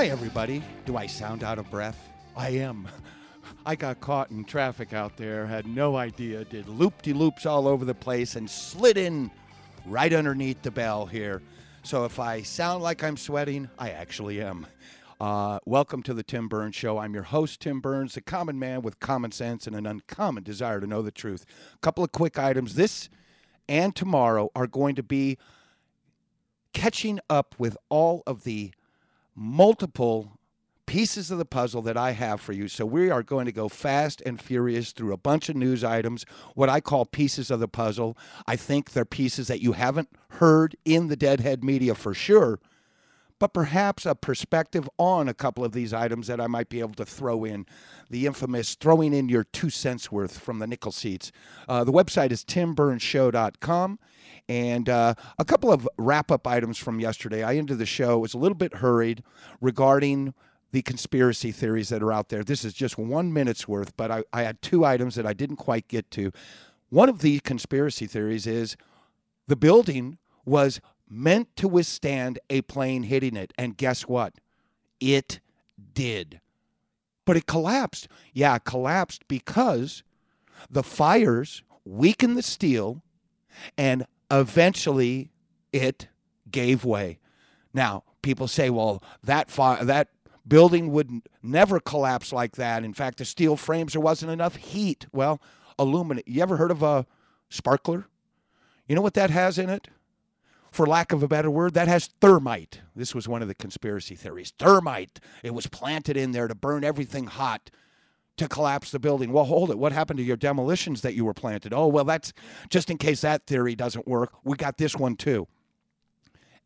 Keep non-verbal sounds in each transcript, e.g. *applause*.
Hi, everybody. Do I sound out of breath? I am. *laughs* I got caught in traffic out there, had no idea, did loop de loops all over the place, and slid in right underneath the bell here. So if I sound like I'm sweating, I actually am. Uh, welcome to the Tim Burns Show. I'm your host, Tim Burns, a common man with common sense and an uncommon desire to know the truth. A couple of quick items. This and tomorrow are going to be catching up with all of the multiple pieces of the puzzle that I have for you. So we are going to go fast and furious through a bunch of news items, what I call pieces of the puzzle. I think they're pieces that you haven't heard in the Deadhead media for sure, but perhaps a perspective on a couple of these items that I might be able to throw in. The infamous throwing in your two cents worth from the nickel seats. Uh, the website is timburnshow.com. And uh, a couple of wrap up items from yesterday. I ended the show, was a little bit hurried regarding the conspiracy theories that are out there. This is just one minute's worth, but I, I had two items that I didn't quite get to. One of the conspiracy theories is the building was meant to withstand a plane hitting it. And guess what? It did. But it collapsed. Yeah, it collapsed because the fires weakened the steel and eventually it gave way. Now, people say, well, that fire, that building would never collapse like that. In fact, the steel frames, there wasn't enough heat. Well, aluminum. You ever heard of a sparkler? You know what that has in it? For lack of a better word, that has thermite. This was one of the conspiracy theories. Thermite. It was planted in there to burn everything hot to collapse the building. Well, hold it. What happened to your demolitions that you were planted? Oh, well, that's just in case that theory doesn't work. We got this one too.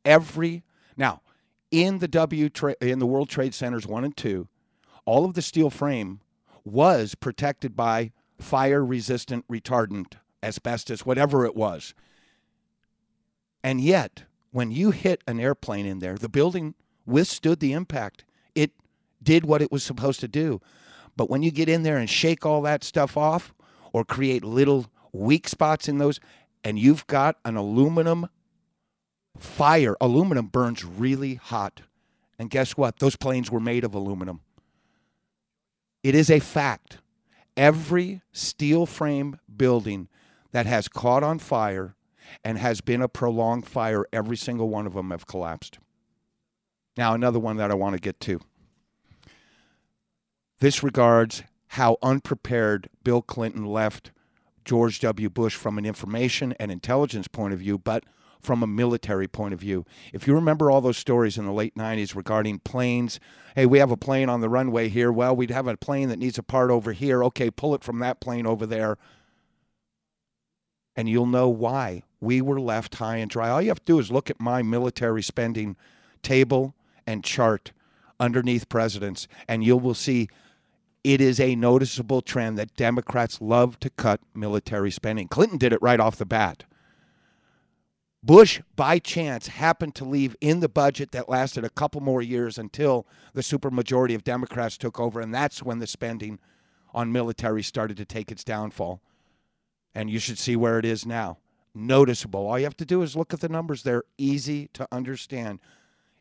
Every now in the W tra- in the World Trade Centers 1 and 2, all of the steel frame was protected by fire resistant retardant, asbestos, whatever it was. And yet, when you hit an airplane in there, the building withstood the impact. It did what it was supposed to do. But when you get in there and shake all that stuff off or create little weak spots in those, and you've got an aluminum fire, aluminum burns really hot. And guess what? Those planes were made of aluminum. It is a fact. Every steel frame building that has caught on fire and has been a prolonged fire, every single one of them have collapsed. Now, another one that I want to get to. This regards how unprepared Bill Clinton left George W. Bush from an information and intelligence point of view, but from a military point of view. If you remember all those stories in the late 90s regarding planes, hey, we have a plane on the runway here. Well, we'd have a plane that needs a part over here. Okay, pull it from that plane over there. And you'll know why we were left high and dry. All you have to do is look at my military spending table and chart underneath presidents, and you will see it is a noticeable trend that Democrats love to cut military spending. Clinton did it right off the bat. Bush, by chance, happened to leave in the budget that lasted a couple more years until the supermajority of Democrats took over, and that's when the spending on military started to take its downfall. And you should see where it is now. Noticeable. All you have to do is look at the numbers. They're easy to understand.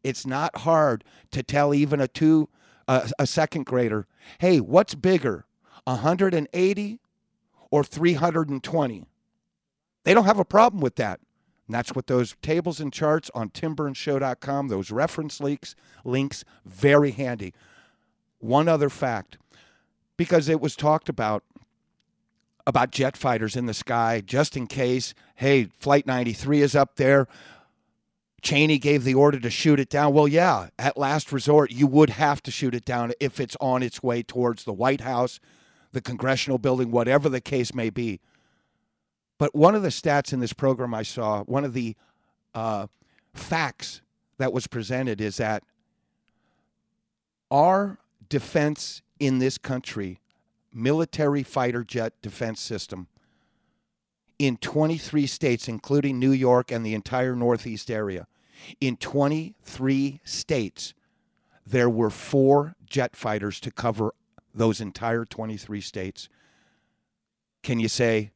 It's not hard to tell even a two uh, a second grader, hey, what's bigger, 180 or 320? They don't have a problem with that. And that's what those tables and charts on timburnshow.com, those reference links, links, very handy. One other fact, because it was talked about about jet fighters in the sky, just in case, hey, Flight 93 is up there. Cheney gave the order to shoot it down. Well, yeah, at last resort, you would have to shoot it down if it's on its way towards the White House, the congressional building, whatever the case may be. But one of the stats in this program I saw, one of the uh, facts that was presented is that our defense in this country, military fighter jet defense system, in 23 states, including New York and the entire Northeast area, in 23 states, there were four jet fighters to cover those entire 23 states. Can you say,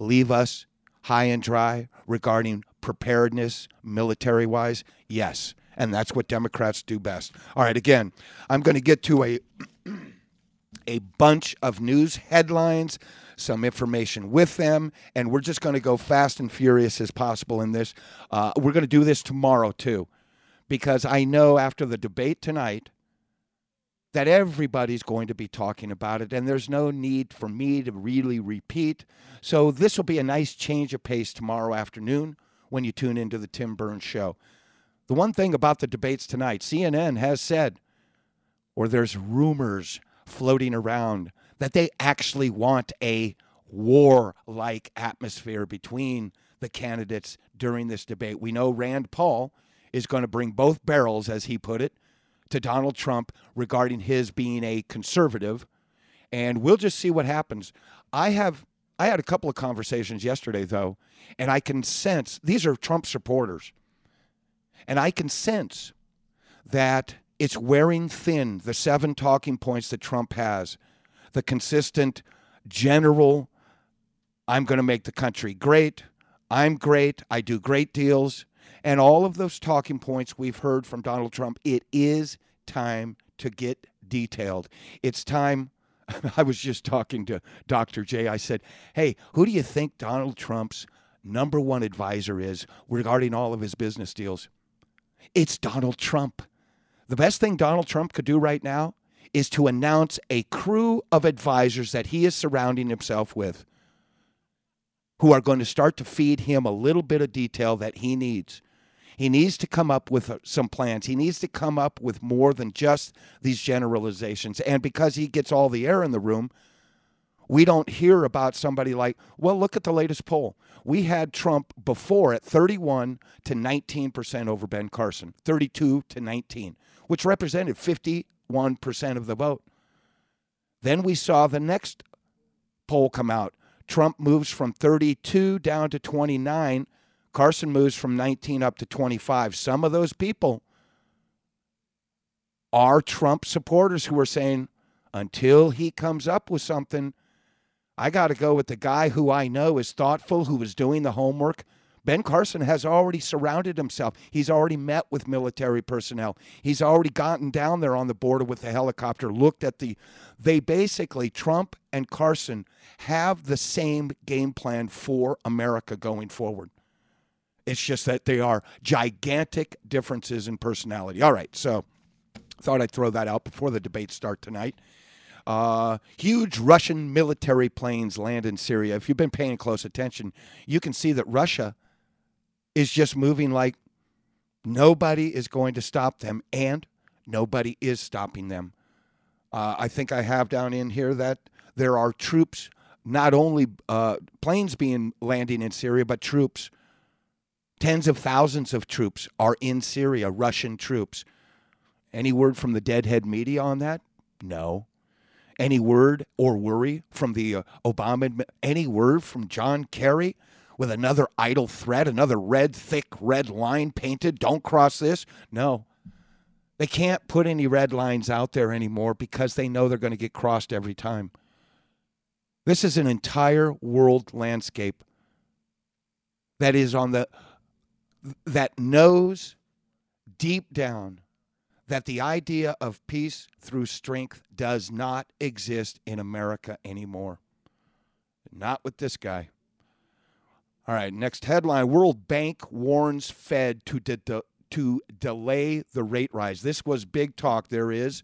leave us high and dry regarding preparedness, military wise? Yes. And that's what Democrats do best. All right, again, I'm going to get to a, *clears throat* a bunch of news headlines some information with them, and we're just going to go fast and furious as possible in this. Uh, we're going to do this tomorrow too, because I know after the debate tonight that everybody's going to be talking about it, and there's no need for me to really repeat. So this will be a nice change of pace tomorrow afternoon when you tune into the Tim Burns Show. The one thing about the debates tonight, CNN has said, or there's rumors floating around that they actually want a war like atmosphere between the candidates during this debate. We know Rand Paul is going to bring both barrels, as he put it, to Donald Trump regarding his being a conservative. And we'll just see what happens. I have I had a couple of conversations yesterday though, and I can sense these are Trump supporters. And I can sense that it's wearing thin the seven talking points that Trump has the consistent general I'm going to make the country great. I'm great. I do great deals. And all of those talking points we've heard from Donald Trump, it is time to get detailed. It's time. *laughs* I was just talking to Dr. J. I said, Hey, who do you think Donald Trump's number one advisor is regarding all of his business deals? It's Donald Trump. The best thing Donald Trump could do right now is to announce a crew of advisors that he is surrounding himself with who are going to start to feed him a little bit of detail that he needs. He needs to come up with uh, some plans. He needs to come up with more than just these generalizations. And because he gets all the air in the room, we don't hear about somebody like, well, look at the latest poll. We had Trump before at 31 to 19% over Ben Carson, 32 to 19, which represented 50 1% of the vote. Then we saw the next poll come out. Trump moves from 32 down to 29. Carson moves from 19 up to 25. Some of those people are Trump supporters who are saying, until he comes up with something, I got to go with the guy who I know is thoughtful, who is doing the homework, Ben Carson has already surrounded himself. He's already met with military personnel. He's already gotten down there on the border with the helicopter, looked at the. They basically, Trump and Carson have the same game plan for America going forward. It's just that they are gigantic differences in personality. All right, so thought I'd throw that out before the debate start tonight. Uh, huge Russian military planes land in Syria. If you've been paying close attention, you can see that Russia is just moving like nobody is going to stop them, and nobody is stopping them. Uh, I think I have down in here that there are troops, not only uh, planes being landing in Syria, but troops. Tens of thousands of troops are in Syria, Russian troops. Any word from the deadhead media on that? No. Any word or worry from the uh, Obama? Any word from John Kerry? With another idle threat, another red, thick red line painted. Don't cross this. No. They can't put any red lines out there anymore because they know they're going to get crossed every time. This is an entire world landscape that is on the that knows deep down that the idea of peace through strength does not exist in America anymore. Not with this guy. All right, next headline World Bank warns Fed to, de- de- to delay the rate rise. This was big talk. There is.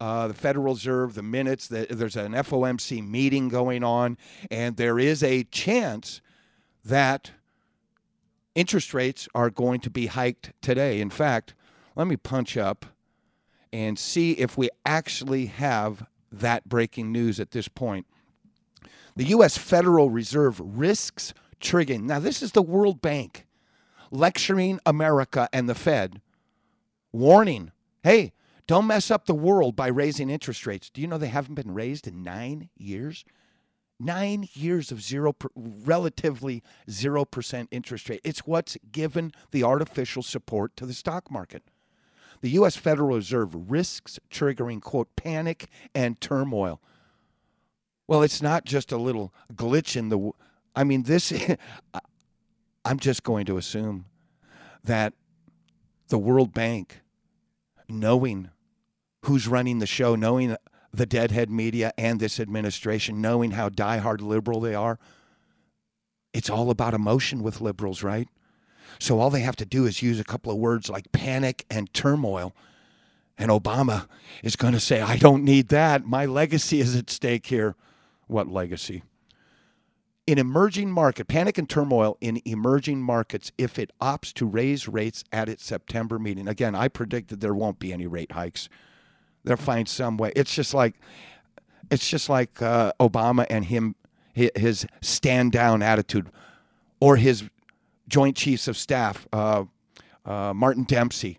Uh, the Federal Reserve, the minutes, the, there's an FOMC meeting going on, and there is a chance that interest rates are going to be hiked today. In fact, let me punch up and see if we actually have that breaking news at this point. The U.S. Federal Reserve risks triggering. Now, this is the World Bank lecturing America and the Fed, warning hey, don't mess up the world by raising interest rates. Do you know they haven't been raised in nine years? Nine years of zero, relatively zero percent interest rate. It's what's given the artificial support to the stock market. The U.S. Federal Reserve risks triggering, quote, panic and turmoil. Well, it's not just a little glitch in the. I mean, this. *laughs* I'm just going to assume that the World Bank, knowing who's running the show, knowing the deadhead media and this administration, knowing how diehard liberal they are, it's all about emotion with liberals, right? So all they have to do is use a couple of words like panic and turmoil. And Obama is going to say, I don't need that. My legacy is at stake here. What legacy? In emerging market panic and turmoil in emerging markets if it opts to raise rates at its September meeting. Again, I predict that there won't be any rate hikes. They'll find some way. It's just like it's just like uh, Obama and him his stand down attitude, or his Joint Chiefs of Staff uh, uh, Martin Dempsey.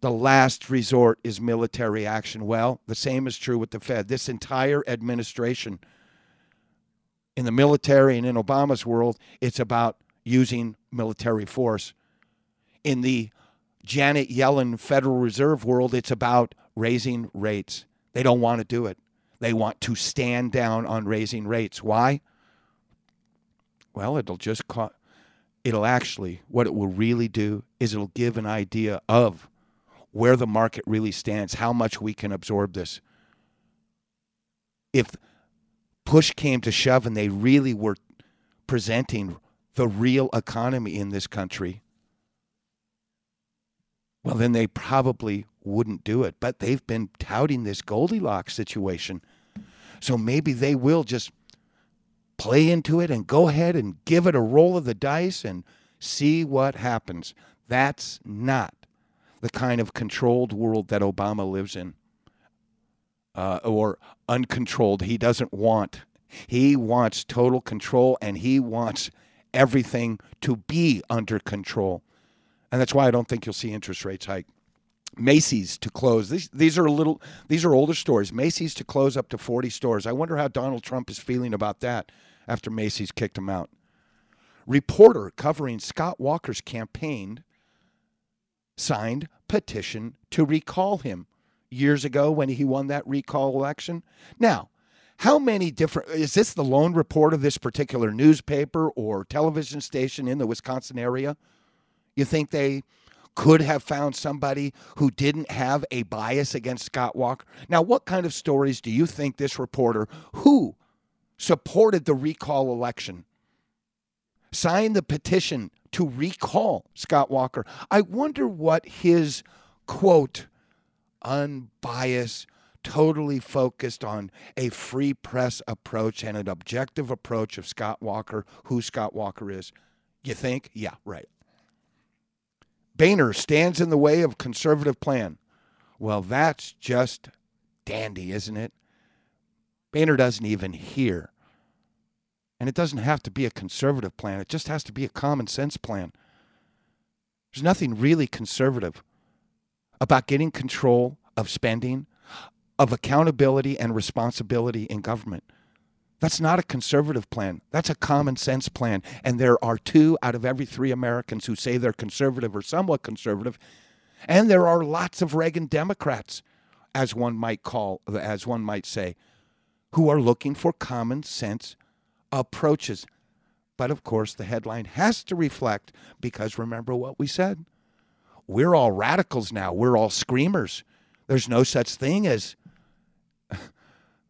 The last resort is military action. Well, the same is true with the Fed. This entire administration in the military and in Obama's world, it's about using military force. In the Janet Yellen Federal Reserve world, it's about raising rates. They don't want to do it. They want to stand down on raising rates. Why? Well, it'll just co- it'll actually what it will really do is it'll give an idea of where the market really stands, how much we can absorb this. If push came to shove and they really were presenting the real economy in this country, well, then they probably wouldn't do it. But they've been touting this Goldilocks situation. So maybe they will just play into it and go ahead and give it a roll of the dice and see what happens. That's not the kind of controlled world that Obama lives in uh, or uncontrolled. He doesn't want. He wants total control and he wants everything to be under control. And that's why I don't think you'll see interest rates hike. Macy's to close. These these are little these are older stores. Macy's to close up to 40 stores. I wonder how Donald Trump is feeling about that after Macy's kicked him out. Reporter covering Scott Walker's campaign signed petition to recall him years ago when he won that recall election. Now, how many different is this the lone report of this particular newspaper or television station in the Wisconsin area? You think they could have found somebody who didn't have a bias against Scott Walker? Now, what kind of stories do you think this reporter who supported the recall election signed the petition to recall Scott Walker? I wonder what his quote unbiased, totally focused on a free press approach and an objective approach of Scott Walker, who Scott Walker is. You think? Yeah, right. Boehner stands in the way of conservative plan. Well, that's just dandy, isn't it? Boehner doesn't even hear. And it doesn't have to be a conservative plan, it just has to be a common sense plan. There's nothing really conservative about getting control of spending, of accountability and responsibility in government. That's not a conservative plan. That's a common sense plan. And there are two out of every three Americans who say they're conservative or somewhat conservative. And there are lots of Reagan Democrats, as one might call, as one might say, who are looking for common sense approaches. But of course, the headline has to reflect, because remember what we said we're all radicals now. We're all screamers. There's no such thing as *laughs*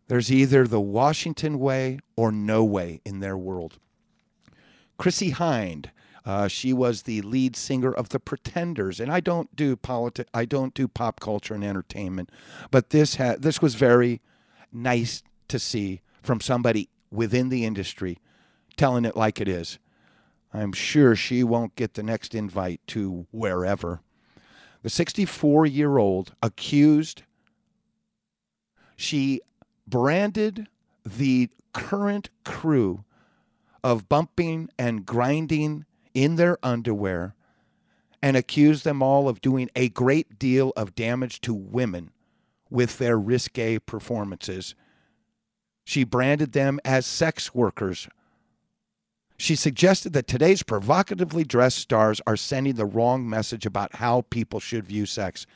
there's either the Washington way or no way in their world. Chrissie Hynde, uh, she was the lead singer of the Pretenders, and I don't do politi- I don't do pop culture and entertainment, but this ha- this was very nice to see from somebody within the industry telling it like it is. I'm sure she won't get the next invite to wherever. The 64 year old accused, she branded the current crew of bumping and grinding in their underwear and accused them all of doing a great deal of damage to women with their risque performances. She branded them as sex workers. She suggested that today's provocatively dressed stars are sending the wrong message about how people should view sex.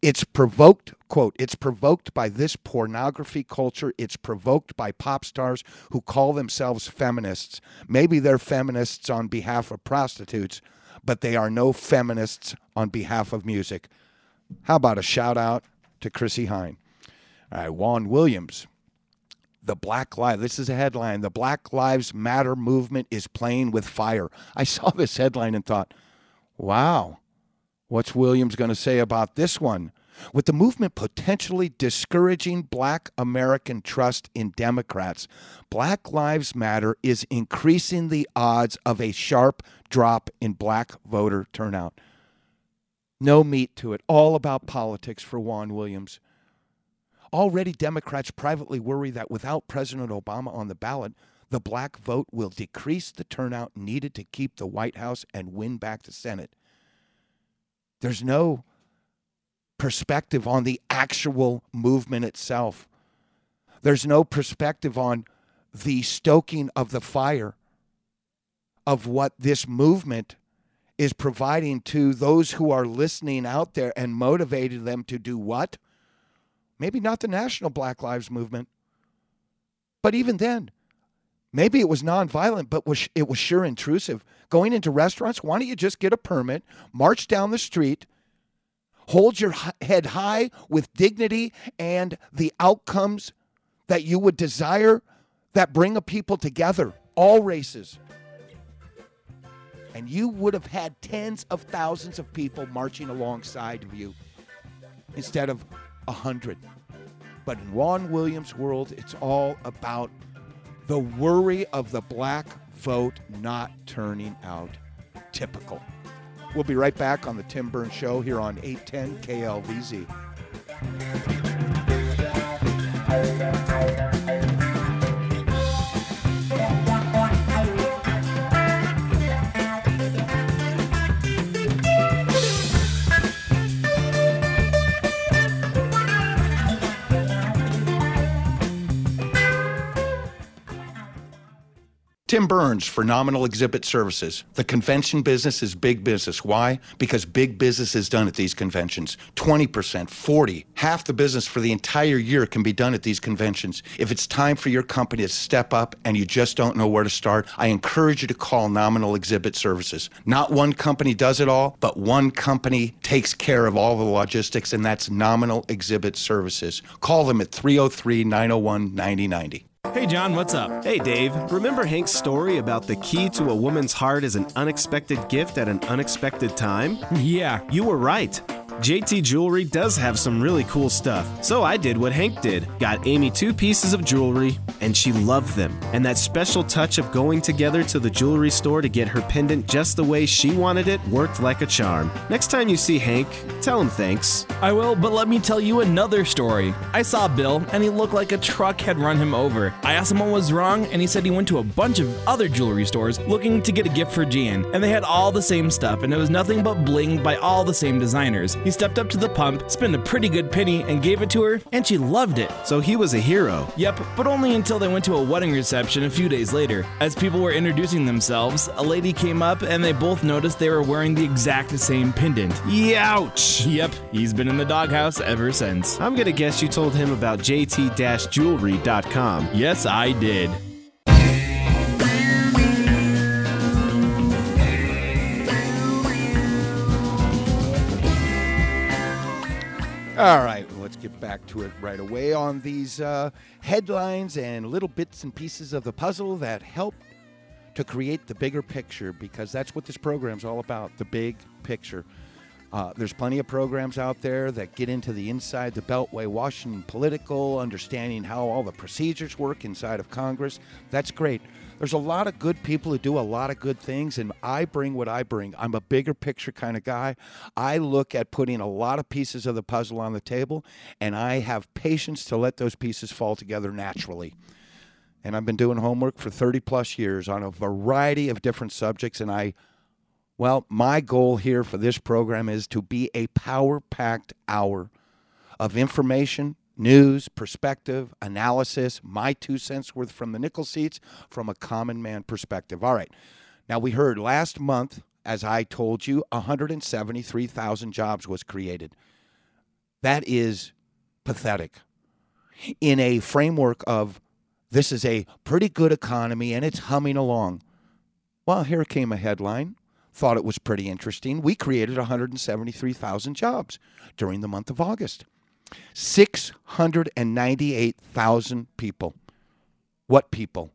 It's provoked, quote, it's provoked by this pornography culture. It's provoked by pop stars who call themselves feminists. Maybe they're feminists on behalf of prostitutes, but they are no feminists on behalf of music. How about a shout out to Chrissie Hynde? Uh, All right, Juan Williams. The Black Lives, this is a headline. The Black Lives Matter movement is playing with fire. I saw *laughs* this headline and thought, wow, what's Williams going to say about this one? With the movement potentially discouraging black American trust in Democrats, Black Lives Matter is increasing the odds of a sharp drop in black voter turnout. No meat to it. All about politics for Juan Williams. Already, Democrats privately worry that without President Obama on the ballot, the black vote will decrease the turnout needed to keep the White House and win back the Senate. There's no perspective on the actual movement itself. There's no perspective on the stoking of the fire of what this movement is providing to those who are listening out there and motivating them to do what? Maybe not the national Black Lives Movement, but even then, maybe it was nonviolent, but was, it was sure intrusive. Going into restaurants, why don't you just get a permit, march down the street, hold your head high with dignity and the outcomes that you would desire that bring a people together, all races. And you would have had tens of thousands of people marching alongside of you instead of a hundred. But in Juan Williams' world, it's all about the worry of the black vote not turning out typical. We'll be right back on the Tim Burns Show here on 810 KLVZ. Tim Burns for Nominal Exhibit Services. The convention business is big business. Why? Because big business is done at these conventions. 20%, 40, half the business for the entire year can be done at these conventions. If it's time for your company to step up and you just don't know where to start, I encourage you to call Nominal Exhibit Services. Not one company does it all, but one company takes care of all the logistics, and that's Nominal Exhibit Services. Call them at 303 901 9090. Hey, John, what's up? Hey, Dave. Remember Hank's story about the key to a woman's heart is an unexpected gift at an unexpected time? *laughs* Yeah. You were right. JT Jewelry does have some really cool stuff. So I did what Hank did got Amy two pieces of jewelry, and she loved them. And that special touch of going together to the jewelry store to get her pendant just the way she wanted it worked like a charm. Next time you see Hank, tell him thanks. I will, but let me tell you another story. I saw Bill, and he looked like a truck had run him over. I asked him what was wrong, and he said he went to a bunch of other jewelry stores looking to get a gift for Jan, and they had all the same stuff, and it was nothing but bling by all the same designers. He stepped up to the pump, spent a pretty good penny, and gave it to her, and she loved it. So he was a hero. Yep, but only until they went to a wedding reception a few days later. As people were introducing themselves, a lady came up and they both noticed they were wearing the exact same pendant. Youch! Yep, he's been in the doghouse ever since. I'm gonna guess you told him about jt-jewelry.com. Yes, I did. All right, well, let's get back to it right away on these uh, headlines and little bits and pieces of the puzzle that help to create the bigger picture because that's what this program's all about the big picture. Uh, there's plenty of programs out there that get into the inside the Beltway, Washington political, understanding how all the procedures work inside of Congress. That's great. There's a lot of good people who do a lot of good things, and I bring what I bring. I'm a bigger picture kind of guy. I look at putting a lot of pieces of the puzzle on the table, and I have patience to let those pieces fall together naturally. And I've been doing homework for 30 plus years on a variety of different subjects, and I well, my goal here for this program is to be a power packed hour of information, news, perspective, analysis, my two cents worth from the nickel seats from a common man perspective. All right. Now, we heard last month, as I told you, 173,000 jobs was created. That is pathetic. In a framework of this is a pretty good economy and it's humming along. Well, here came a headline thought it was pretty interesting. We created 173,000 jobs during the month of August. 698,000 people. What people?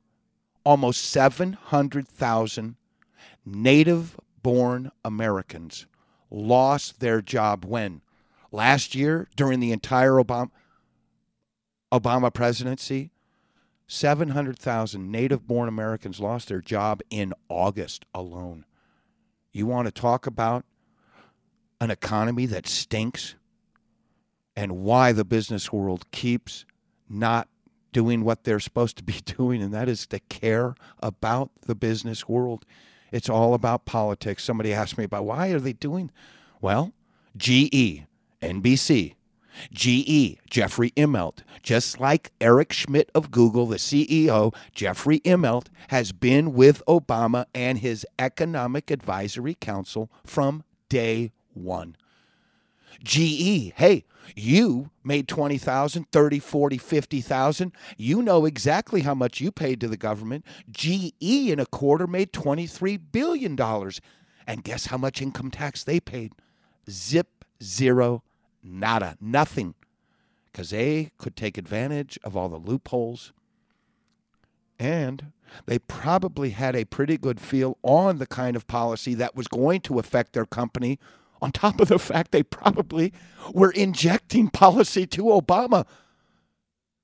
Almost 700,000 native born Americans lost their job when? Last year, during the entire Obama, Obama presidency, 700,000 native born Americans lost their job in August alone. You want to talk about an economy that stinks and why the business world keeps not doing what they're supposed to be *laughs* doing, and that is to care about the business world. It's all about politics. Somebody asked me about why are they doing? Well, GE, NBC, GE, Jeffrey Immelt, just like Eric Schmidt of Google, the CEO, Jeffrey Immelt has been with Obama and his Economic Advisory Council from day one. GE, hey, you made 20,000, 30, 40, 50,000. You know exactly how much you paid to the government. GE in a quarter made 23 billion dollars. And guess how much income tax they paid? Zip zero nada, nothing. Because they could take advantage of all the loopholes. And they probably had a pretty good feel on the kind of policy that was going to affect their company, on top of the fact they probably were injecting policy to Obama,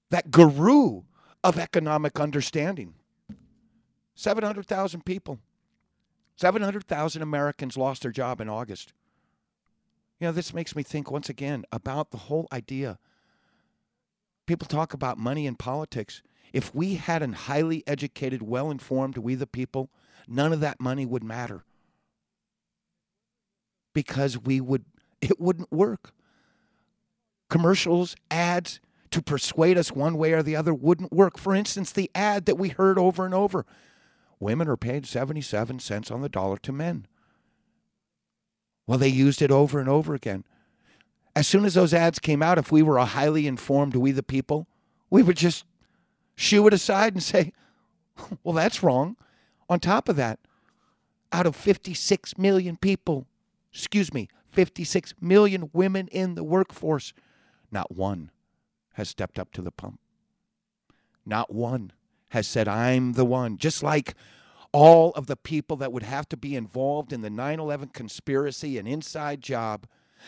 that guru of economic understanding. 700,000 people, 700,000 Americans lost their job in August. You know, this makes me think once again about the whole idea. People talk about money in politics. If we had an highly educated, well informed we the people, none of that money would matter. Because we would it wouldn't work. Commercials, ads to persuade us one way or the other wouldn't work. For instance, the ad that we heard over and over. Women are paid 77 cents on the dollar to men. Well, they used it over and over again. As soon as those ads came out, if we were a highly informed we the people, we would just shoo it aside and say, well, that's wrong. On top of that, out of 56 million people, excuse me, 56 million women in the workforce, not one has stepped up to the pump. Not one has said, I'm the one. Just like all of the people that would have to be involved in the 9 11 conspiracy and inside job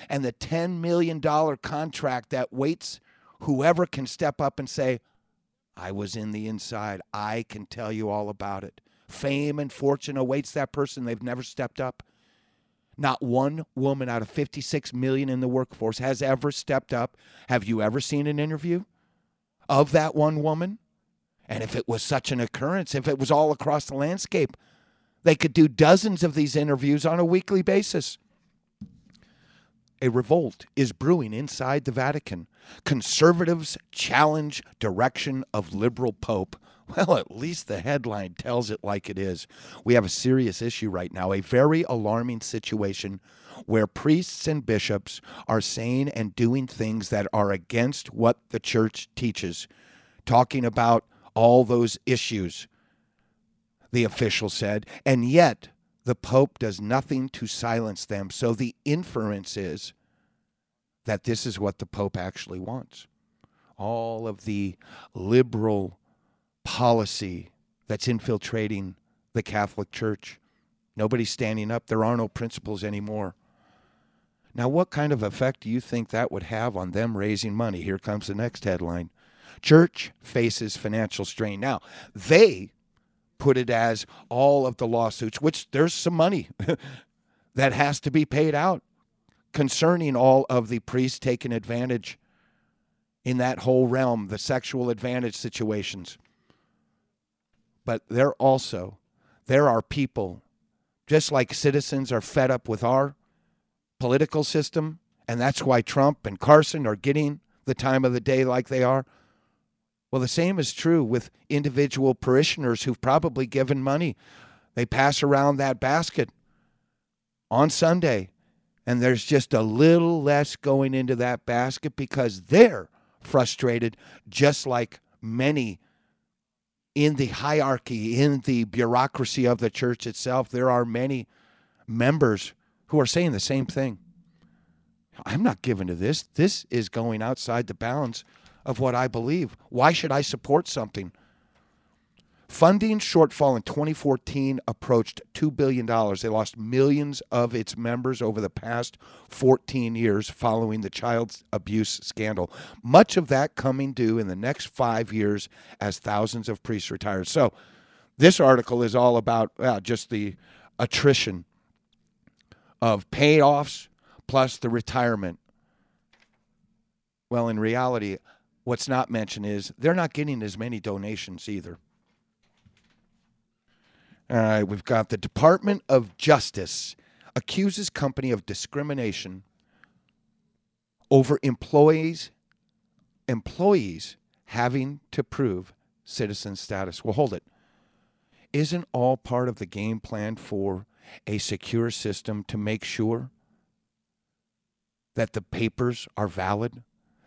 and the $10 million contract that waits whoever can step up and say, I was in the inside. I can tell you all about it. Fame and fortune awaits that person. They've never stepped up. Not one woman out of 56 million in the workforce has ever stepped up. Have you ever seen an interview of that one woman? And if it was such an occurrence, if it was all across the landscape, they could do dozens of these interviews on a weekly basis. A revolt is brewing inside the Vatican. Conservatives challenge direction of liberal pope. *laughs* Well, at least the headline tells it like it is. We have a serious issue right now, a very alarming situation where priests and bishops are saying and doing things that are against what the church teaches, talking about all those issues, the official said, and yet the Pope does nothing to silence them. So the inference is that this is what the Pope actually wants. All of the liberal policy that's infiltrating the Catholic Church. Nobody's standing up. There are no principles anymore. Now, what kind of effect do you think that would have on them raising money? Here comes the next headline Church faces financial strain. Now, they put it as all of the lawsuits, which there's some money *laughs* that has to be paid out concerning all of the priests taking advantage in that whole realm, the sexual advantage situations. But there also, there are people, just like citizens are fed up with our political system, and that's why Trump and Carson are getting the time of the day like they are. Well, the same is true with individual parishioners who've probably given money. They pass around that basket on Sunday, and there's just a little less going into that basket because they're frustrated, just like many in the hierarchy, in the bureaucracy of the church itself. There are many members who are saying the same thing. I'm not giving to this. This is going outside the bounds of what I believe. Why should I support something? Funding shortfall in 2014 approached $2 billion. They lost millions of its members over the past 14 years following the child abuse scandal. Much of that coming due in the next five years as thousands of priests retired. So, this article is all about uh, just the attrition of payoffs plus the retirement. Well, in reality, what's not mentioned is they're not getting as many donations either. All right, we've got the Department of Justice accuses company of discrimination over employees employees having to prove citizen status. Well, hold it. Isn't all part of the game plan for a secure system to make sure that the papers are valid,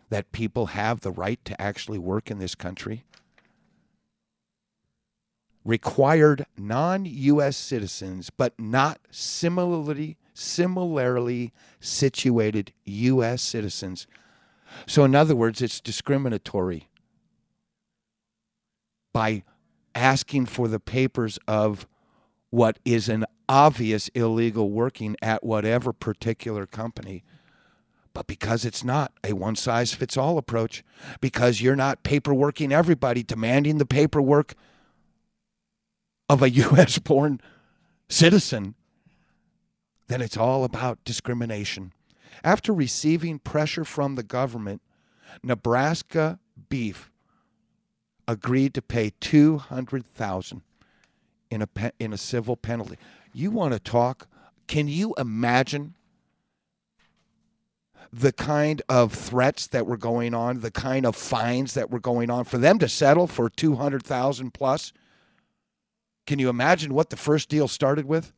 that people have the right to actually work in this country? required non-US citizens but not similarly similarly situated US citizens. So in other words, it's discriminatory by asking for the papers of what is an obvious illegal working at whatever particular company. But because it's not a one size fits all approach, because you're not paperworking everybody, demanding the paperwork of a *laughs* U.S. born citizen, then it's all about discrimination. After receiving pressure from the government, Nebraska Beef agreed to pay 200,000 in a in a civil penalty. You want to talk? Can you imagine the kind of threats that were going on, the kind of fines that were going on for them to settle for 200,000 plus? Can you imagine what the first deal started with?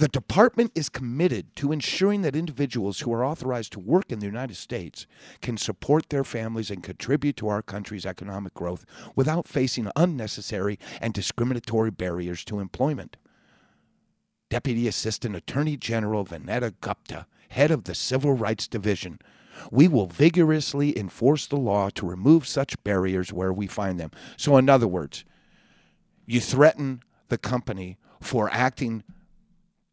The department is committed to ensuring that individuals who are authorized to work in the United States can support their families and contribute to our country's economic growth without facing unnecessary and discriminatory barriers to employment. Deputy Assistant Attorney General Vanita Gupta, head of the Civil Rights Division, we will vigorously enforce the law to remove such barriers where we find them. So, in other words, you threaten the company for acting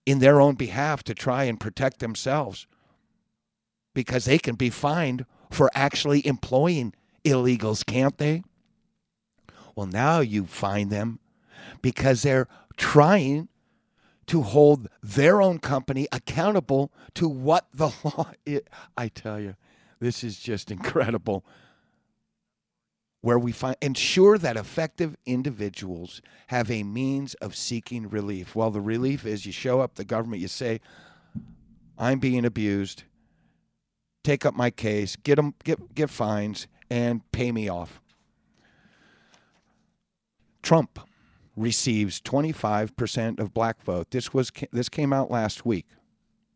in their own behalf to try and protect themselves because they can be fined for actually employing illegals, can't they? Well, now you find them because they're trying to hold their own company accountable to what the *laughs* law is. I tell you, this is just incredible where we find ensure that effective individuals have a means of seeking relief. Well, the relief is you show up the government, you say, "I'm being abused. Take up my case, get them get get fines, and pay me off." Trump receives 25% of black vote. This was this came out last week.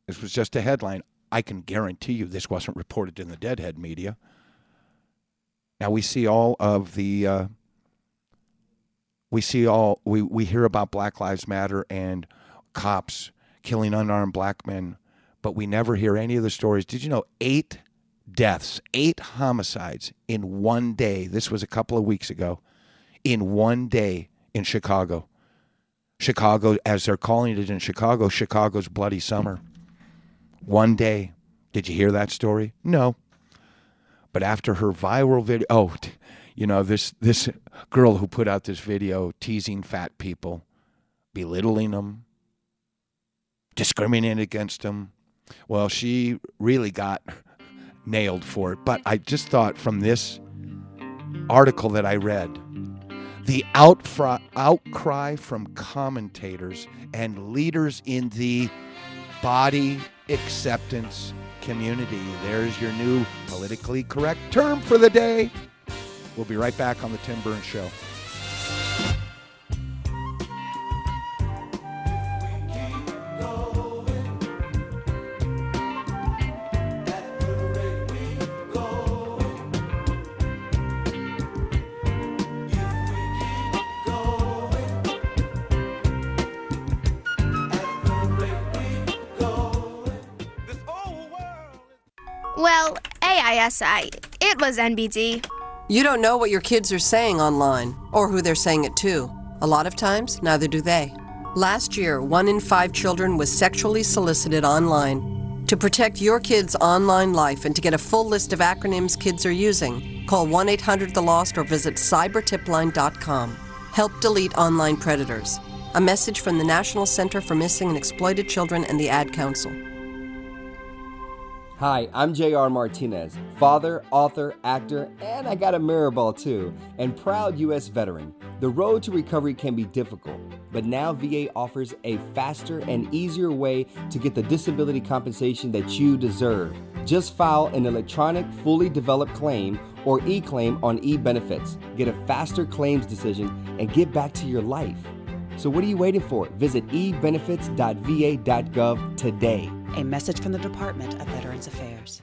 This was just a headline. I can guarantee you this wasn't reported in the deadhead media. Now we see all of the uh, we see all we, we hear about Black Lives Matter and cops killing unarmed black men, but we never hear any of the stories. Did you know eight deaths, eight homicides in one day? This was a couple of weeks ago. In one day in Chicago. Chicago, as they're calling it in Chicago, Chicago's bloody summer. one day. Did you hear that story? No. But after her viral video, oh, you know this this girl who put out this video teasing fat people, belittling them, discriminating against them. Well, she really got nailed for it. But I just thought from this article that I read, the outcry from commentators and leaders in the body acceptance community. There's your new politically correct term for the day. We'll be right back on the Tim Burns Show. AISI, it was NBD. You don't know what your kids are saying online or who they're saying it to. A lot of times, neither do they. Last year, one in five children was sexually solicited online. To protect your kids' online life and to get a full list of acronyms kids are using, call 1 800 The Lost or visit cybertipline.com. Help delete online predators. A message from the National Center for Missing and Exploited Children and the Ad Council. Hi, I'm JR Martinez, father, author, actor, and I got a mirror ball too, and proud U.S. veteran. The road to recovery can be difficult, but now VA offers a faster and easier way to get the disability compensation that you deserve. Just file an electronic, fully developed claim or e claim on e benefits. Get a faster claims decision and get back to your life. So, what are you waiting for? Visit ebenefits.va.gov today. A message from the Department of Veterans Affairs.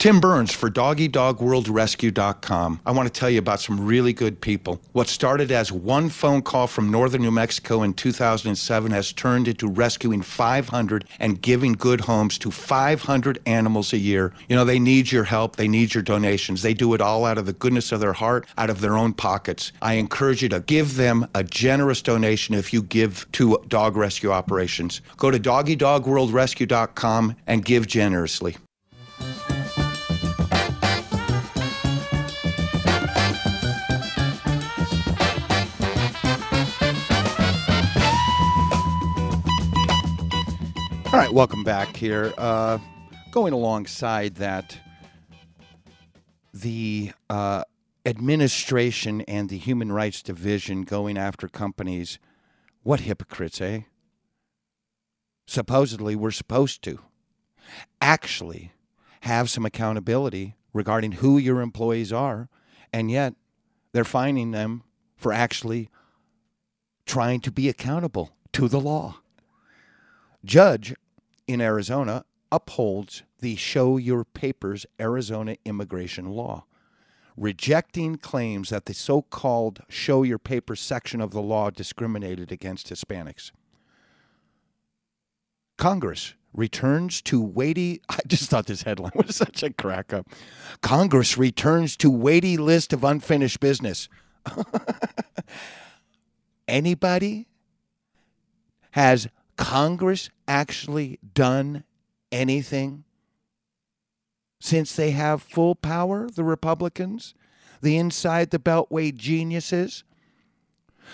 Tim Burns for DoggyDogWorldRescue.com. I want to tell you about some really good people. What started as one phone call from northern New Mexico in 2007 has turned into rescuing 500 and giving good homes to 500 animals a year. You know, they need your help, they need your donations. They do it all out of the goodness of their heart, out of their own pockets. I encourage you to give them a generous donation if you give to dog rescue operations. Go to DoggyDogWorldRescue.com and give generously. All right, welcome back here. Uh, going alongside that, the uh, administration and the Human Rights Division going after companies. What hypocrites, eh? Supposedly, we're supposed to actually have some accountability regarding who your employees are, and yet they're fining them for actually trying to be accountable to the law. Judge in Arizona upholds the Show Your Papers Arizona immigration law, rejecting claims that the so called Show Your Papers section of the law discriminated against Hispanics. Congress returns to weighty. *laughs* I just thought this headline was such a crack up. Congress returns to weighty list of unfinished business. *laughs* Anybody has Congress actually done anything since they have full power, the Republicans, the inside the Beltway geniuses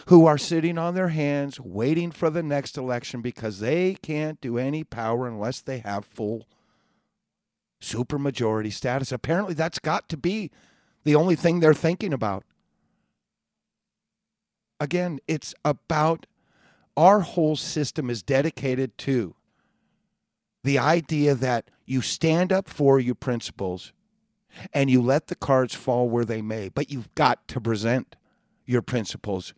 who are sitting on their hands waiting for the next election because they can't do any power unless they have full supermajority status. Apparently, that's got to be the only thing they're thinking about. Again, it's about our whole system is dedicated to the idea that you stand up for your principles and you let the cards fall where they may, but you've got to present your principles.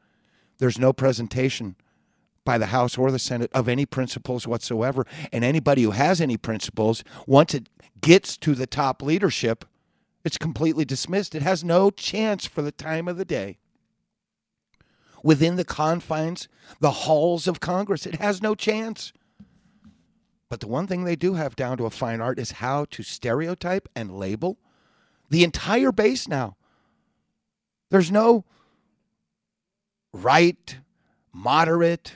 There's no presentation by the House or the Senate of any principles whatsoever. And anybody who has any principles, once it gets to the top leadership, it's completely dismissed. It has no chance for the time of the day within the confines, the halls of Congress. It has no chance. But the one thing they do have down to a fine art is how to stereotype and label the entire base now. There's no right, moderate,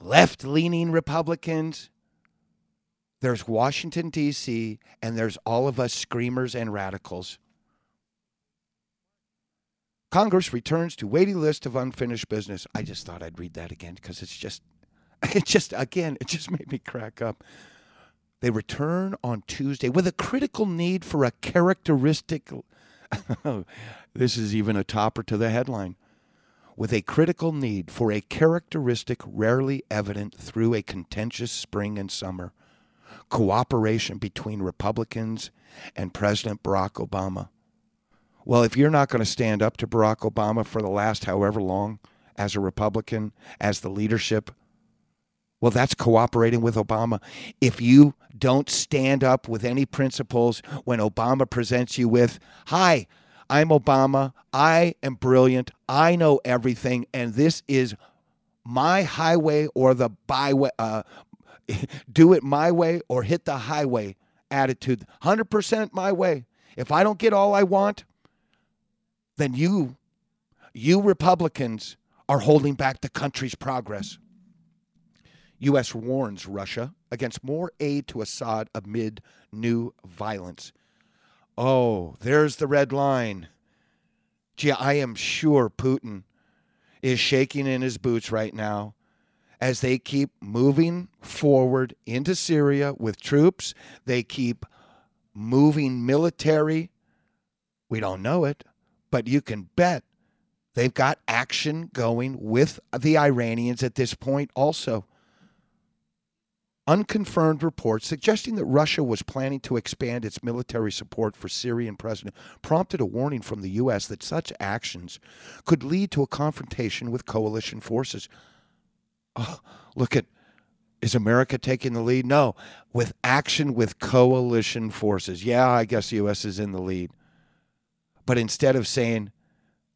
left leaning Republicans. there's Washington, D.C., and there's all of us screamers and radicals. Congress returns to weighty list of unfinished business. I just thought I'd read that again because it's just, *laughs* it just, again, it just made me crack up. They return on Tuesday with a critical need for a characteristic. *laughs* this is even a topper to the headline. With a critical need for a characteristic rarely evident through a contentious spring and summer cooperation between Republicans and President Barack Obama. Well, if you're not going to stand up to Barack Obama for the last however long as a Republican, as the leadership, well, that's cooperating with Obama. If you don't stand up with any principles when Obama presents you with, hi, I'm Obama, I am brilliant, I know everything, and this is my highway or the byway, uh, *laughs* do it my way or hit the highway attitude. 100% my way. If I don't get all I want, then you, you Republicans, are holding back the country's progress. U.S. warns Russia against more aid to Assad amid new violence. Oh, there's the red line. Gee, I am sure Putin is shaking in his boots right now as they keep moving forward into Syria with troops. They keep moving military. We don't know it, but you can bet they've got action going with the Iranians at this point also. Unconfirmed reports suggesting that Russia was planning to expand its military support for Syrian president prompted a warning from the U.S. that such actions could lead to a confrontation with coalition forces. Oh, look at is America taking the lead? No, with action with coalition forces. Yeah, I guess the U.S. is in the lead. But instead of saying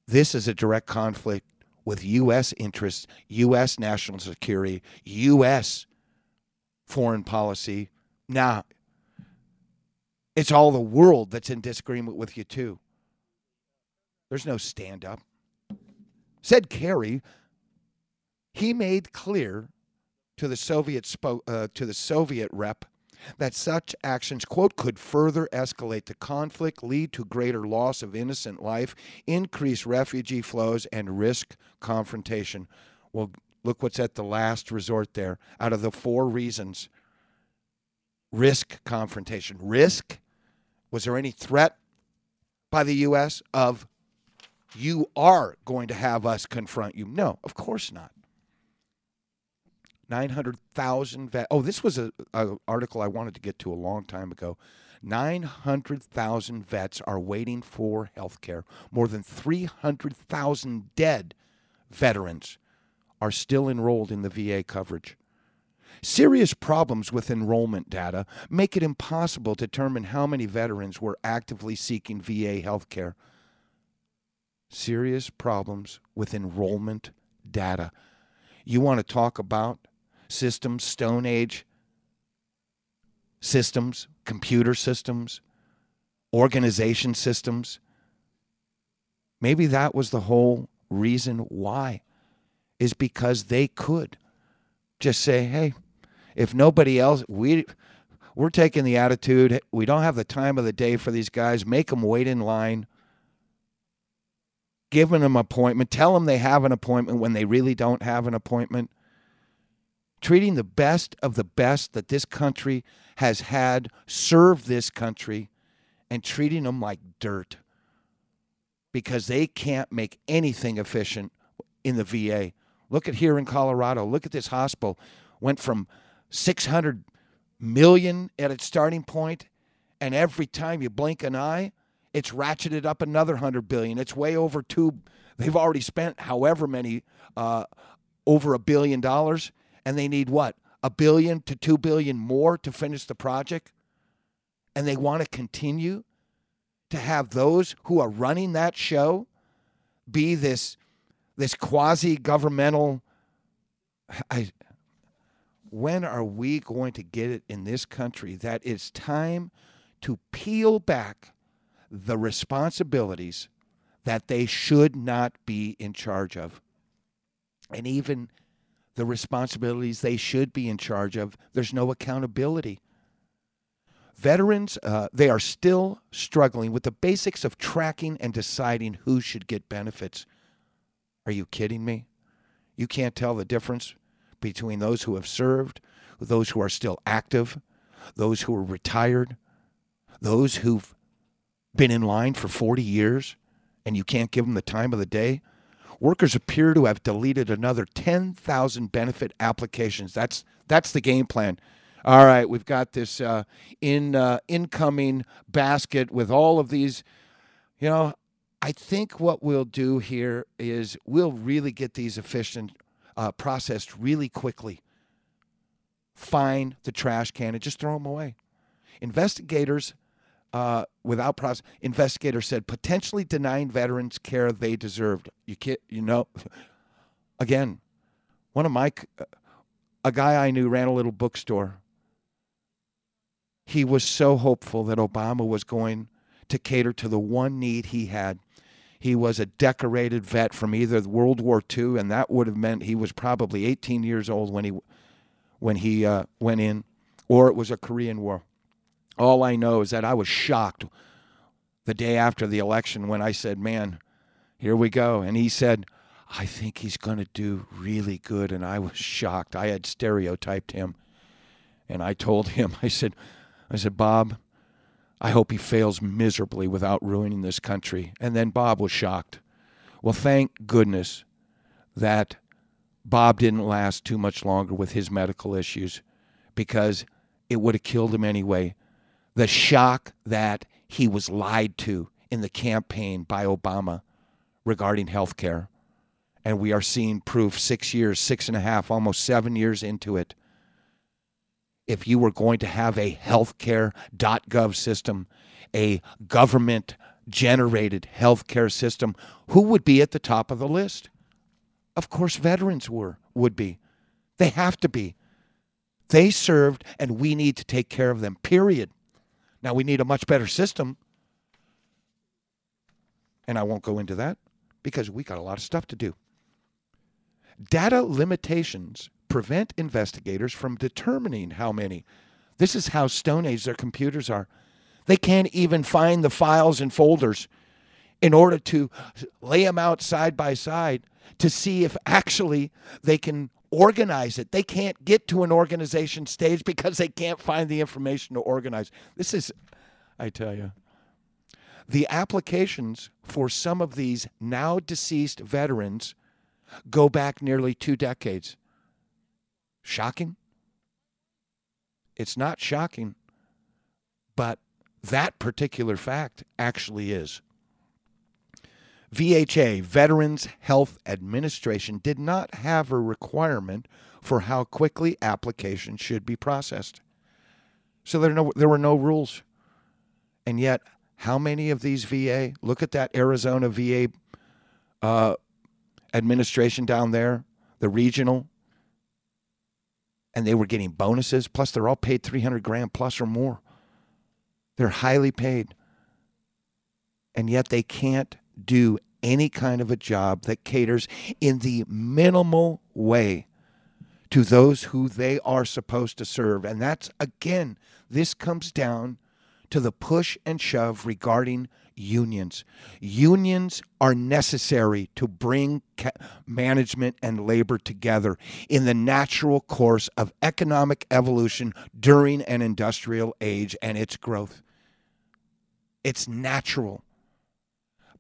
this is a direct conflict with U.S. interests, U.S. national security, U.S. foreign policy, now it's all the world that's in disagreement with you, too. There's no stand up. Said Kerry, he made clear to the Soviet spo- uh, to the Soviet rep that such actions quote could further escalate the conflict, lead to greater loss of innocent life, increase refugee flows and risk confrontation. Well, look what's at the last resort there. Out of the four reasons, risk confrontation. Risk was there any threat by the US of you are going to have us confront you? No, of course not. 900,000 vets. Oh, this was a, a, article I wanted to get to a long time ago. 900,000 vets are waiting for health care. More than 300,000 dead veterans are still enrolled in the VA coverage. Serious problems with enrollment data make it impossible to determine how many veterans were actively seeking VA health care. Serious problems with enrollment data. You want to talk about systems, Stone Age systems, computer systems, organization systems. Maybe that was the whole reason why, is because they could just say, hey, if nobody else, we, we're taking the attitude, we don't have the time of the day for these guys, make them wait in line. Giving them an appointment, tell them they have an appointment when they really don't have an appointment treating the best of the best that this country has had serve this country and treating them like dirt because they can't make anything efficient in the VA. Look at here in Colorado. Look at this hospital. Went from 600 million at its starting point, and every time you blink an eye, it's ratcheted up another 100 billion. It's way over two. They've already spent however many, uh, over a billion dollars and they need what? A billion to 2 billion more to finish the project? And they want to continue to have those who are running that show be this this quasi governmental I when are we going to get it in this country that it's time to peel back the responsibilities that they should not be in charge of and even the responsibilities they should be in charge of. There's no accountability. Veterans, uh, they are still struggling with the basics of tracking and deciding who should get benefits. Are you kidding me? You can't tell the difference between those who have served, those who are still active, those who are retired, those who've been in line for 40 years, and you can't give them the time of the day. Workers appear to have deleted another 10,000 benefit applications. That's that's the game plan. All right, we've got this uh, in uh, incoming basket with all of these. You know, I think what we'll do here is we'll really get these efficient uh, processed really quickly. Find the trash can and just throw them away. Investigators, uh, without process, investigators said potentially denying veterans care they deserved. You can't, you know, *laughs* again, one of my, a guy I knew ran a little bookstore. He was so hopeful that Obama was going to cater to the one need he had. He was a decorated vet from either World War II, and that would have meant he was probably 18 years old when he when he uh, went in, or it was a Korean War. All I know is that I was shocked the day after the election when I said, Man, here we go. And he said, I think he's going to do really good. And I was shocked. I had stereotyped him. And I told him, *laughs* I said, I said, Bob, I hope he fails miserably without ruining this country. And then Bob was shocked. Well, thank goodness that Bob didn't last too much longer with his medical issues because it would have killed him anyway. The shock that he was lied to in the campaign by Obama regarding health care. And we are seeing proof six years, six and a half, almost seven years into it. If you were going to have a healthcare.gov system, a government generated healthcare system, who would be at the top of the list? Of course, veterans were, would be. They have to be. They served, and we need to take care of them, period. Now, we need a much better system. And I won't go into that because we got a lot of stuff to do. Data limitations prevent investigators from determining how many. This is how Stone Age their computers are. They can't even find the files and folders in order to lay them out side by side to see if actually they can organize it. They can't get to an organization stage because they can't find the information to organize. This is, I tell you, the applications for some of these now deceased veterans go back nearly two decades. Shocking? It's not shocking, but that particular fact actually is. VHA, Veterans Health Administration, did not have a requirement for how quickly applications should be processed. So there, no, there were no rules. And yet, how many of these VA, look at that Arizona VA uh, administration down there, the regional, and they were getting bonuses. Plus, they're all paid 300 grand plus or more. They're highly paid. And yet, they can't do any kind of a job that caters in the minimal way to those who they are supposed to serve. And that's, again, this comes down to the push and shove regarding unions. Unions are necessary to bring ca- management and labor together in the natural course of economic evolution during an industrial age and its growth. It's natural.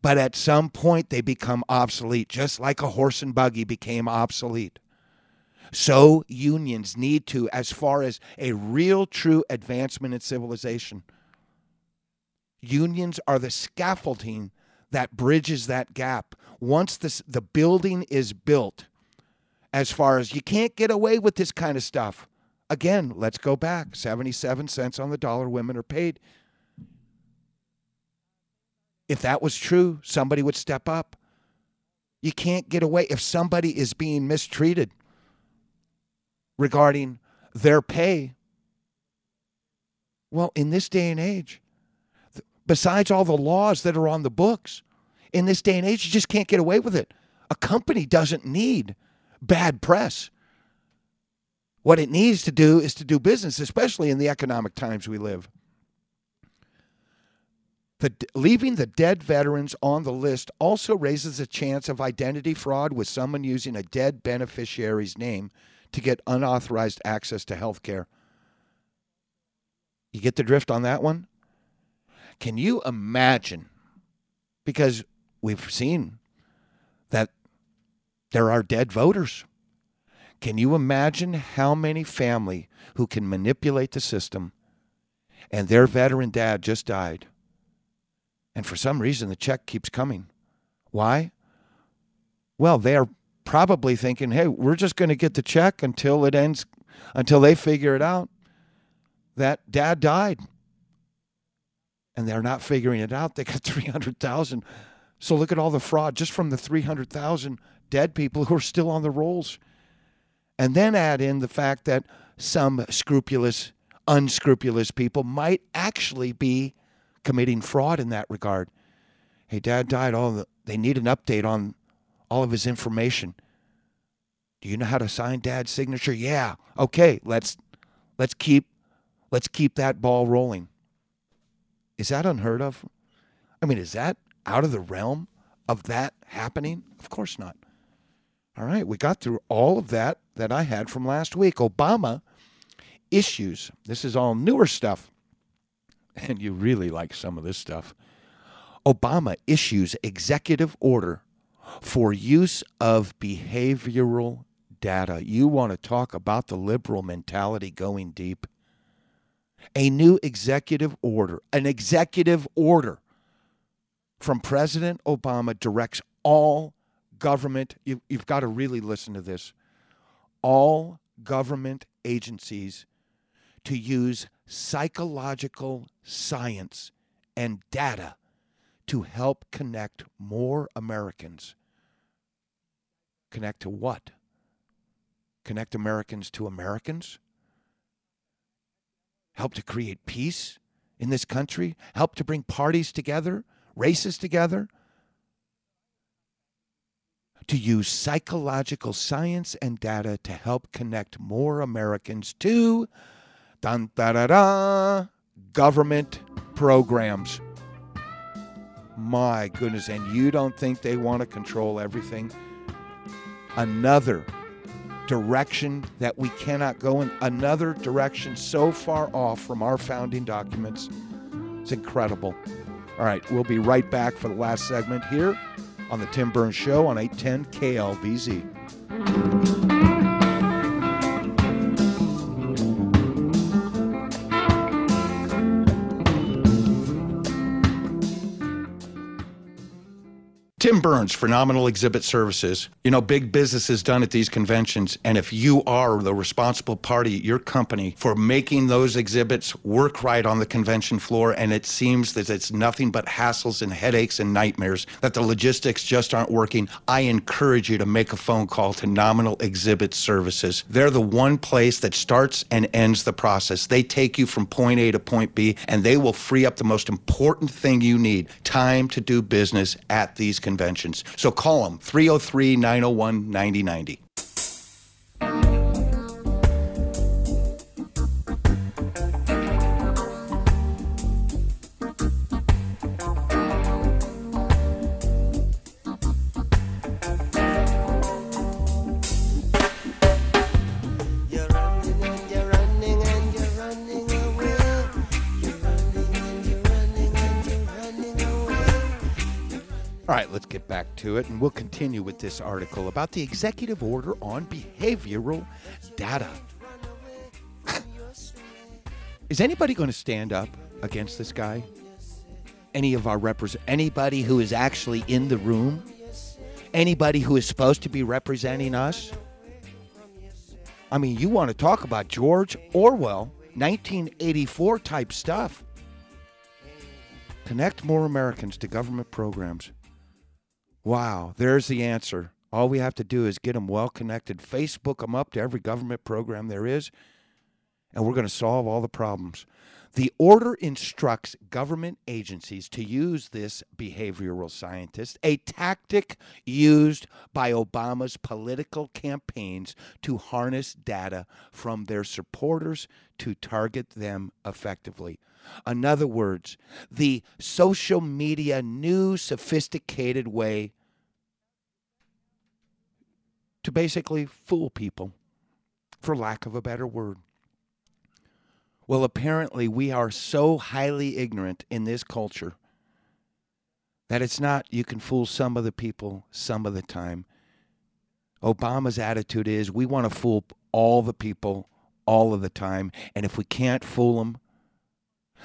But at some point, they become obsolete, just like a horse and buggy became obsolete. So, unions need to, as far as a real, true advancement in civilization, unions are the scaffolding that bridges that gap. Once this, the building is built, as far as you can't get away with this kind of stuff. Again, let's go back 77 cents on the dollar women are paid. If that was true, somebody would step up. You can't get away if somebody is being mistreated regarding their pay. Well, in this day and age, besides all the laws that are on the books, in this day and age, you just can't get away with it. A company doesn't need bad press. What it needs to do is to do business, especially in the economic times we live. The, leaving the dead veterans on the list also raises a chance of identity fraud with someone using a dead beneficiary's name to get unauthorized access to health care. You get the drift on that one? Can you imagine? Because we've seen that there are dead voters. Can you imagine how many family who can manipulate the system and their veteran dad just died? And for some reason, the check keeps coming. Why? Well, they are probably thinking, hey, we're just going to get the check until it ends, until they figure it out that dad died. And they're not figuring it out. They got *laughs* 300,000. So look at all the fraud just from the 300,000 dead people who are still on the rolls. And then add in the fact that some scrupulous, unscrupulous people might actually be committing fraud in that regard. Hey, dad died. All the, they need an update on all of his information. Do you know how to sign dad's signature? Yeah. Okay, let's let's keep let's keep that ball rolling. Is that unheard of? I mean, is that out of the realm of that happening? Of course not. All right, we got through all of that that I had from last week. Obama issues. This is all newer stuff and you really like some of this stuff. Obama issues executive order for use of behavioral data. You want to talk about the liberal mentality going deep? A new executive order, an executive order from President Obama directs all government, you, have got to really listen to this, all government agencies to use psychological science and data to help connect more Americans. Connect to what? Connect Americans to Americans? Help to create peace in this country? Help to bring parties together, races together? To use psychological science and data to help connect more Americans to dun, da, da, da, government programs. My goodness, and you don't think they want to control everything? Another direction that we cannot go in, another direction so far off from our founding documents. It's incredible. All right, we'll be right back for the last segment here on the Tim Burns Show on 810 KLVZ. Tim Burns, Phenomenal Exhibit Services. You know, big business is done at these conventions. And if you are the responsible party, your company, for making those exhibits work right on the convention floor, and it seems that it's nothing but hassles and headaches and nightmares, that the logistics just aren't working, I encourage you to make a phone call to Phenomenal Exhibit Services. They're the one place that starts and ends the process. They take you from point A to point B, and they will free up the most important thing you need time to do business at these conventions. So call them 303 901 9090. Let's get back to it, and we'll continue with this article about the executive order on behavioral data. *laughs* Is anybody going to stand up against this guy? Any of our represent anybody who is actually in the room? Anybody who is supposed to be representing us? I mean, you want to talk about George Orwell, 1984 type stuff. Connect more Americans to government programs. Wow, there's the answer. All we have to do is get them well connected, Facebook them up to every government program there is, and we're going to solve all the problems. The order instructs government agencies to use this behavioral scientist, a tactic used by Obama's political campaigns to harness data from their supporters to target them effectively. In other words, the social media new sophisticated way to basically fool people, for lack of a better word. Well, apparently, we are so highly ignorant in this culture that it's not you can fool some of the people some of the time. Obama's attitude is we want to fool all the people all of the time. And if we can't fool them,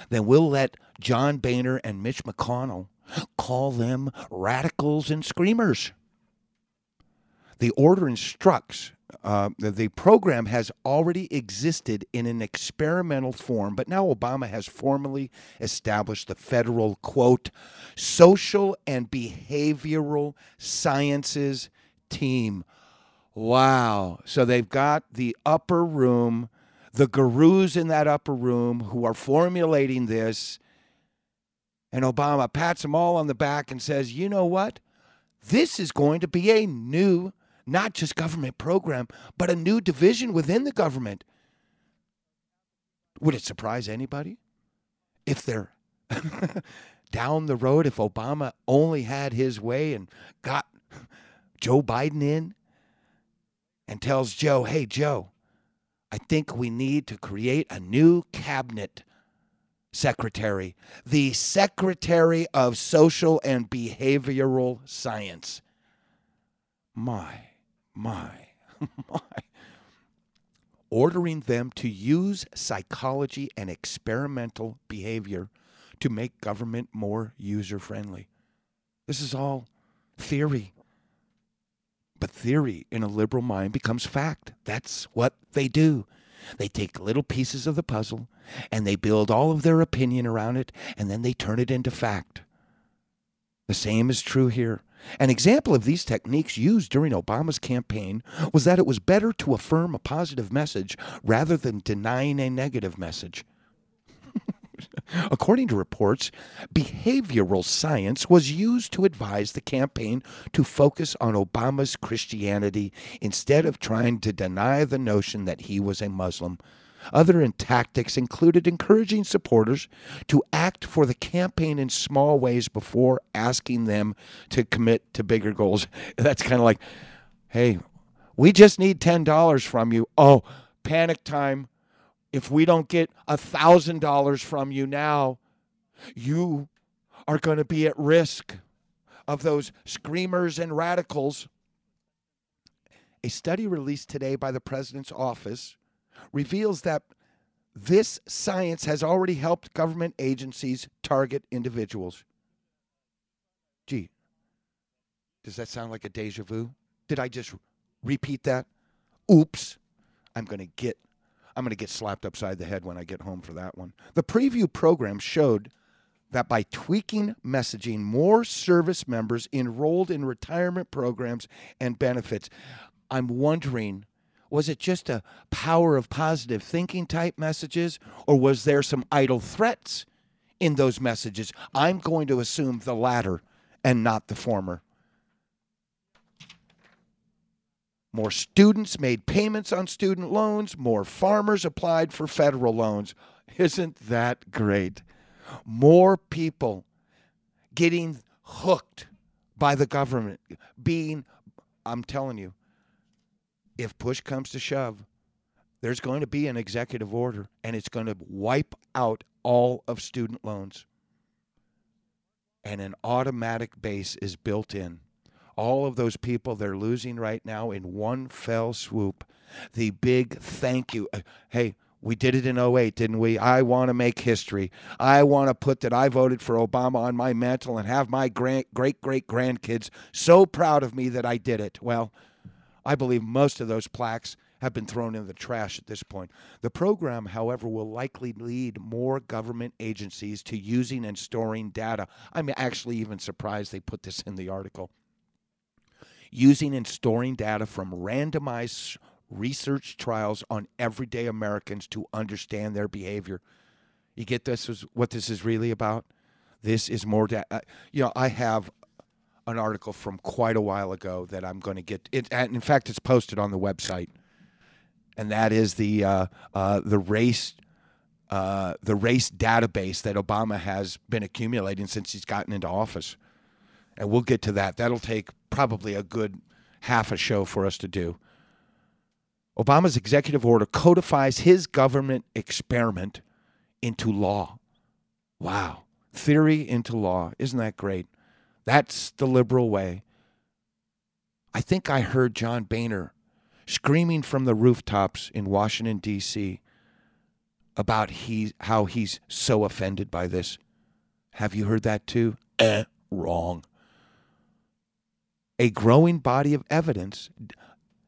then we'll let John Boehner and Mitch McConnell call them radicals and screamers. The order instructs uh, the, program has already existed in an experimental form, but now Obama has formally established the federal, quote, social and behavioral sciences team. Wow. So they've got the upper room, the gurus in that upper room who are formulating this. And Obama pats them all on the back and says, you know what? This is going to be a new not just government program, but a new division within the government. Would it surprise anybody if they're *laughs* down the road, if Obama only had his way and got Joe Biden in and tells Joe, hey, Joe, I think we need to create a new cabinet secretary, the Secretary of Social and Behavioral Science. My my, *laughs* my. Ordering them to use psychology and experimental behavior to make government more user friendly. This is all theory. But theory in a liberal mind becomes fact. That's what they do. They take little pieces of the puzzle and they build all of their opinion around it and then they turn it into fact. The same is true here. An example of these techniques used during Obama's campaign was that it was better to affirm a positive message rather than denying a negative message. *laughs* According to reports, behavioral science was used to advise the campaign to focus on Obama's Christianity instead of trying to deny the notion that he was a Muslim other tactics included encouraging supporters to act for the campaign in small ways before asking them to commit to bigger goals. *laughs* That's kind of like, hey, we just need $10 from you. Oh, panic time. If we don't get $1,000 from you now, you are going to be at risk of those screamers and radicals. A study released today by the president's office reveals that this science has already helped government agencies target individuals. Gee, does that sound like a deja vu? Did I just repeat that? Oops. I'm going to get I'm going to get slapped upside the head when I get home for that one. The preview program showed that by tweaking messaging, more service members enrolled in retirement programs and benefits. I'm wondering was it just a power of positive thinking type messages, or was there some idle threats in those messages? I'm going to assume the latter and not the former. More students made payments on student loans. More farmers applied for federal loans. Isn't that great? More people getting hooked by the government, being, I'm telling you, if push comes to shove, there's going to be an executive order and it's going to wipe out all of student loans. And an automatic base is built in. All of those people they're losing right now in one fell swoop. The big thank you. Uh, hey, we did it in 08, didn't we? I want to make history. I want to put that I voted for Obama on my mantle and have my great great great grandkids so proud of me that I did it. Well, I believe most of those plaques have been thrown in the trash at this point. The program, however, will likely lead more government agencies to using and storing data. I'm actually even surprised they put this in the article. Using and storing data from randomized research trials on everyday Americans to understand their behavior. You get this is what this is really about. This is more. Da- uh, you know, I have an article from quite a while ago that I'm going to get. It, in fact, it's posted on the website, and that is the uh, uh, the race. Uh, the race database that Obama has been accumulating since he's gotten into office. And we'll get to that. That'll take probably a good half a show for us to do. Obama's executive order codifies his government experiment into law. Wow. Theory into law. Isn't that great? That's the liberal way. I think I heard John Boehner screaming from the rooftops in Washington, D.C. about he, how he's so offended by this. Have you heard that too? Eh, wrong. A growing body of evidence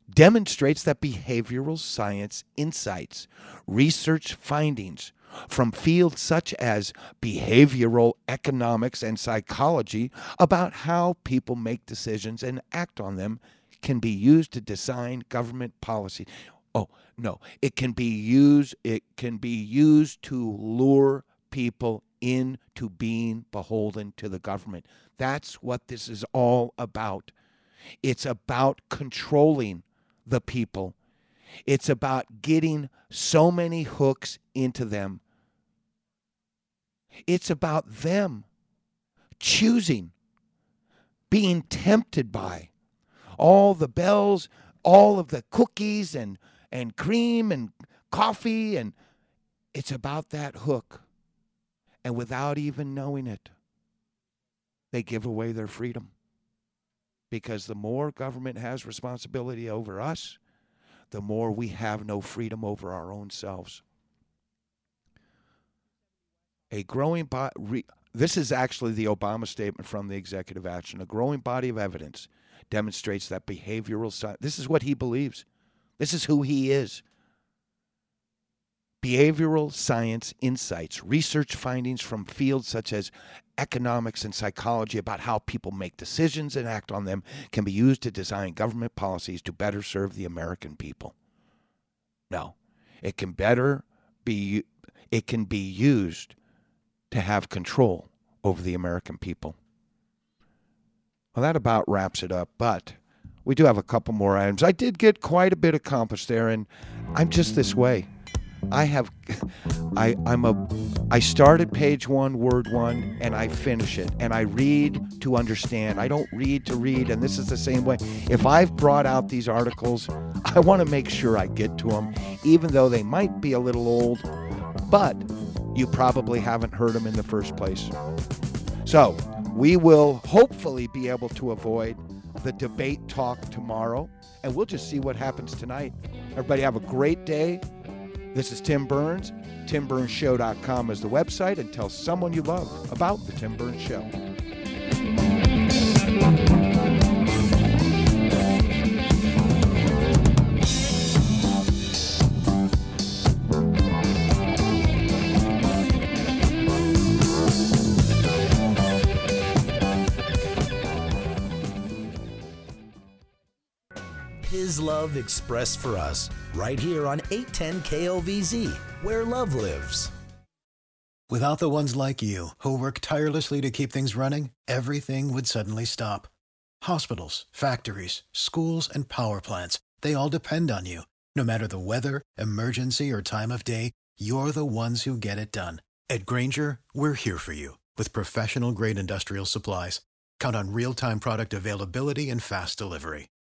demonstrates that behavioral science insights, research findings from fields such as behavioral economics and psychology about how people make decisions and act on them can be used to design government policy. Oh, no, it can be used it can be used to lure people into being beholden to the government. That's what this is all about. It's about controlling the people. It's about getting so many hooks into them. It's about them choosing, being tempted by all the bells, all of the cookies and, and cream and coffee. And it's about that hook. And without even knowing it, they give away their freedom because the more government has responsibility over us, the more we have no freedom over our own selves. A growing body, this is actually the Obama statement from the executive action. A growing body of evidence demonstrates that behavioral science, this is what he believes. This is who he is. Behavioral science insights, research findings from fields such as economics and psychology about how people make decisions and act on them can be used to design government policies to better serve the American people. No, it can better be it can be used to have control over the American people. Well, that about wraps it up, but we do have a couple more items. I did get quite a bit accomplished there, and I'm just this way. I have, *laughs* I, I'm a, I started page one, word one, and I finish it. And I read to understand. I don't read to read. And this is the same way. If I've brought out these articles, I want to make sure I get to them, even though they might be a little old, but you probably haven't heard them in the first place. So we will hopefully be able to avoid the debate talk tomorrow, and we'll just see what happens tonight. Everybody have a great day. This is Tim Burns. TimBurnsShow.com is the website, and tell someone you love about The Tim Burns Show. His love expressed for us right here on 810 KLVZ, where love lives. Without the ones like you, who work tirelessly to keep things running, everything would suddenly stop. Hospitals, factories, schools, and power plants, they all depend on you. No matter the weather, emergency, or time of day, you're the ones who get it done. At Grainger, we're here for you with professional grade industrial supplies. Count on real time product availability and fast delivery.